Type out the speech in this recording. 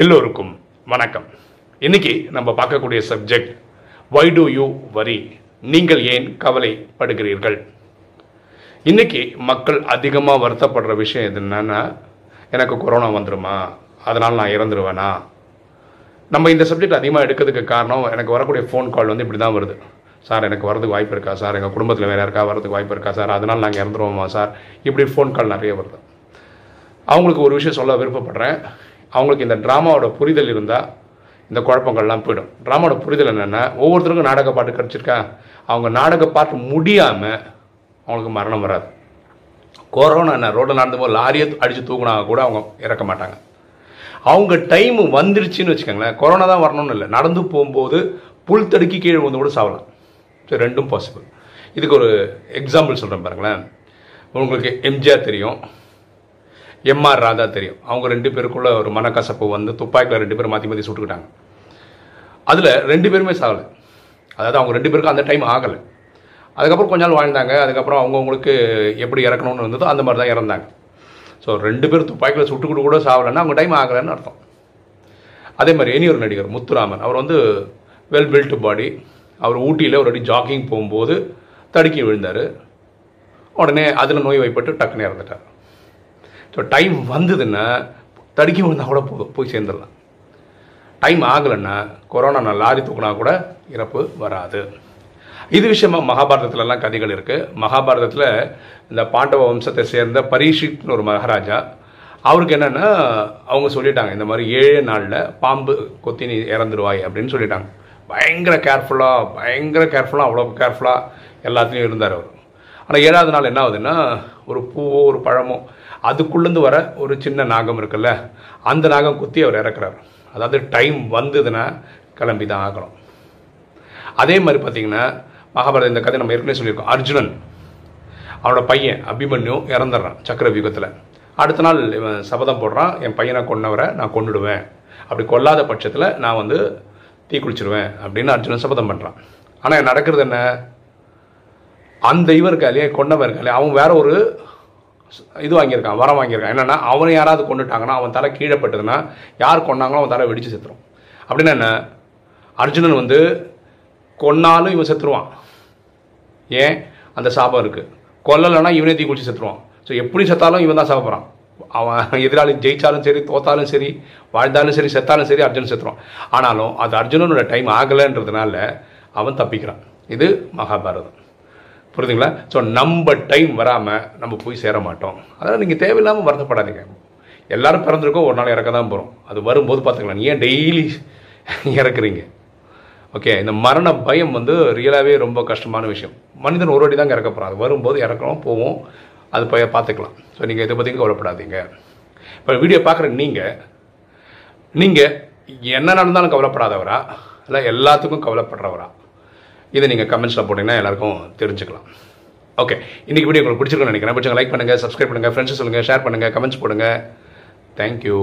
எல்லோருக்கும் வணக்கம். இன்னைக்கு நம்ம பார்க்கக்கூடிய சப்ஜெக்ட் வை டு யூ வரி நீங்கள் ஏன் கவலைப்படுகிறீர்கள்? இன்னைக்கு மக்கள் அதிகமாக வருத்தப்படுற விஷயம் எது என்னன்னா எனக்கு கொரோனா வந்துடுமா அதனால் நான் இறந்துருவேனா? நம்ம இந்த சப்ஜெக்ட் அதிகமாக எடுக்கிறதுக்கு காரணம் எனக்கு வரக்கூடிய ஃபோன் கால் வந்து இப்படி தான் வருது. சார் எனக்கு வரதுக்கு வாய்ப்பு இருக்கா? சார் எங்கள் குடும்பத்தில் வேறு யாருக்கா வரதுக்கு வாய்ப்பு இருக்கா? சார் அதனால் நாங்கள் இறந்துருவோமா? சார் இப்படி ஃபோன் கால் நிறைய வருது. அவங்களுக்கு ஒரு விஷயம் சொல்ல விருப்பப்படுறேன். அவங்களுக்கு இந்த ட்ராமாவோட புரிதல் இருந்தால் இந்த குழப்பங்கள்லாம் போயிடும். ட்ராமாவோட புரிதல் என்னென்னா ஒவ்வொருத்தருக்கும் நாடக பாட்டு கிடச்சிருக்கா? அவங்க நாடக பாட்டு முடியாமல் அவங்களுக்கு மரணம் வராது. கொரோனா என்ன ரோட்டில் நடந்து போது லாரியை அடித்து தூக்குனாங்க கூட அவங்க இறக்க மாட்டாங்க. அவங்க டைம் வந்துருச்சுன்னு வச்சுக்கோங்களேன் கொரோனா தான் வரணும்னு இல்லை. நடந்து போகும்போது புல் தடுக்கி கீழே வந்து கூட சாவலாம். ஸோ ரெண்டும் பாசிபிள் இதுக்கு ஒரு எக்ஸாம்பிள் சொல்கிறேன் பாருங்களேன். உங்களுக்கு எம்ஜிஆர் தெரியும். எம்ஆர் ராதா தெரியும். அவங்க ரெண்டு பேருக்குள்ள ஒரு மனக்கசப்பு வந்து துப்பாக்கியில் ரெண்டு பேரும் மாற்றி மாற்றி சுட்டுக்கிட்டாங்க. அதில் ரெண்டு பேருமே சாகலை. அதாவது அவங்க ரெண்டு பேருக்கும் அந்த டைம் ஆகலை. அதுக்கப்புறம் கொஞ்ச நாள் வாழ்ந்தாங்க. அதுக்கப்புறம் அவங்கவுங்களுக்கு எப்படி இறக்கணும்னு இருந்ததோ அந்த மாதிரி தான் இறந்தாங்க. ஸோ ரெண்டு பேரும் துப்பாக்கியில் சுட்டுக்கிட்டு கூட சாகலைன்னா அவங்க டைம் ஆகலைன்னு அர்த்தம். அதே மாதிரி இனி ஒரு நடிகர் முத்துராமன். அவர் வந்து வெல் பில்ட் பாடி அவர் ஊட்டியில் ஒரு அடி ஜாக்கிங் போகும்போது தடுக்கி விழுந்தார். உடனே அதில் நோய் வைப்பட்டு டக்குன்னு இறந்துட்டார். ஸோ டைம் வந்ததுன்னா தடுக்கி விழுந்தால் கூட போதும் போய் சேர்ந்துடலாம். டைம் ஆகலைன்னா கொரோனா நான் லாரி தூக்குனா கூட இறப்பு வராது. இது விஷயமா மகாபாரதத்துலலாம் கதைகள் இருக்குது மகாபாரதத்தில் இந்த பாண்டவ வம்சத்தை சேர்ந்த பரீஷித்னு ஒரு மகாராஜா அவருக்கு என்னென்னா அவங்க சொல்லிட்டாங்க இந்த மாதிரி ஏழு நாளில் பாம்பு கொத்தி நீ இறந்துருவாய் அப்படின்னு சொல்லிட்டாங்க. பயங்கர கேர்ஃபுல்லாக பயங்கர கேர்ஃபுல்லாக அவ்வளோ கேர்ஃபுல்லாக எல்லாத்துலேயும் இருந்தார் அவர். ஆனால் ஏழாவது நாள் என்ன ஆகுதுன்னா ஒரு பூவோ ஒரு பழமோ அதுக்குள்ளேருந்து வர ஒரு சின்ன நாகம் இருக்குல்ல அந்த நாகம் குத்தி அவர் இறக்குறாரு. அதாவது டைம் வந்ததுன்னா கிளம்பி தான் ஆகணும். அதே மாதிரி பார்த்தீங்கன்னா மகாபாரத இந்த கதை நம்ம ஏற்கனவே சொல்லியிருக்கோம். அர்ஜுனன் அவனோட பையன் அபிமன்யு இறந்துடுறான் சக்கர வியூகத்தில் அடுத்த நாள் இவன் சபதம் போடுறான் என் பையனை கொன்னவரை நான் கொண்டுடுவேன் அப்படி கொல்லாத பட்சத்தில் நான் வந்து தீ குளிச்சிருவேன். அப்படின்னு அர்ஜுனன் சபதம் பண்ணுறான் ஆனால் நடக்கிறது என்ன? அந்த இவன் இருக்கா இல்லையா கொண்டவன் இருக்கா இல்லையா அவன் வேற ஒரு இது வாங்கியிருக்கான் வரம் வாங்கியிருக்கான். என்னென்னா அவனை யாராவது கொண்டுட்டாங்கன்னா அவன் தலை கீழே பட்டதுன்னா யார் கொண்டாங்களோ அவன் தலை வெடிச்சு செத்துரும். அப்படின்னா என்ன? அர்ஜுனன் வந்து கொன்னாலும் இவன் செத்துருவான். ஏன்? அந்த சாபம் இருக்குது கொல்லலைன்னா இவனே தீ குளிச்சு செத்துருவான். ஸோ எப்படி செத்தாலும் இவன் தான் சாப்பிட்றான் அவன் எதிராளி ஜெயித்தாலும் சரி தோத்தாலும் சரி வாழ்ந்தாலும் சரி செத்தாலும் சரி அர்ஜுன் செத்துருவான். ஆனாலும் அது அர்ஜுனனோட டைம் ஆகலைன்றதுனால அவன் தப்பிக்கிறான். இது மகாபாரதம். புரியுதுங்களா? ஸோ நம்ம டைம் வராமல் நம்ம போய் சேர மாட்டோம். அதனால் நீங்கள் தேவையில்லாமல் வருத்தப்படாதீங்க. எல்லாரும் பிறந்திருக்கோம் ஒரு நாள் இறக்க தான் போகிறோம் அது வரும்போது பார்த்துக்கலாம். ஏன் டெய்லி இறக்குறீங்க? ஓகே இந்த மரண பயம் வந்து ரியலாகவே ரொம்ப கஷ்டமான விஷயம். மனிதன் ஒரு வாட்டி தாங்க இறக்க போகிறான் அது வரும்போது இறக்கணும் போவோம். அது போய் பார்த்துக்கலாம். ஸோ நீங்கள் இதை பற்றி கவலைப்படாதீங்க. இப்போ வீடியோ பார்க்குற நீங்கள் நீங்கள் என்ன நடந்தாலும் கவலைப்படாதவரா? இல்லை எல்லாத்துக்கும் கவலைப்படுறவரா? இதை நீங்கள் கமெண்ட்ஸில் போட்டிங்கன்னா எல்லாருக்கும் தெரிஞ்சுக்கலாம். ஓகே இன்றைக்கி வீடியோ உங்களுக்கு பிடிச்சிருக்குன்னு நினைக்கிறேன். பிடிச்சவங்க லைக் பண்ணுங்கள் சப்ஸ்கிரைப் பண்ணுங்கள் ஃப்ரெண்ட்ஸ் சொல்லுங்கள் ஷேர் பண்ணுங்கள் கமெண்ட்ஸ் போடுங்க. தேங்க்யூ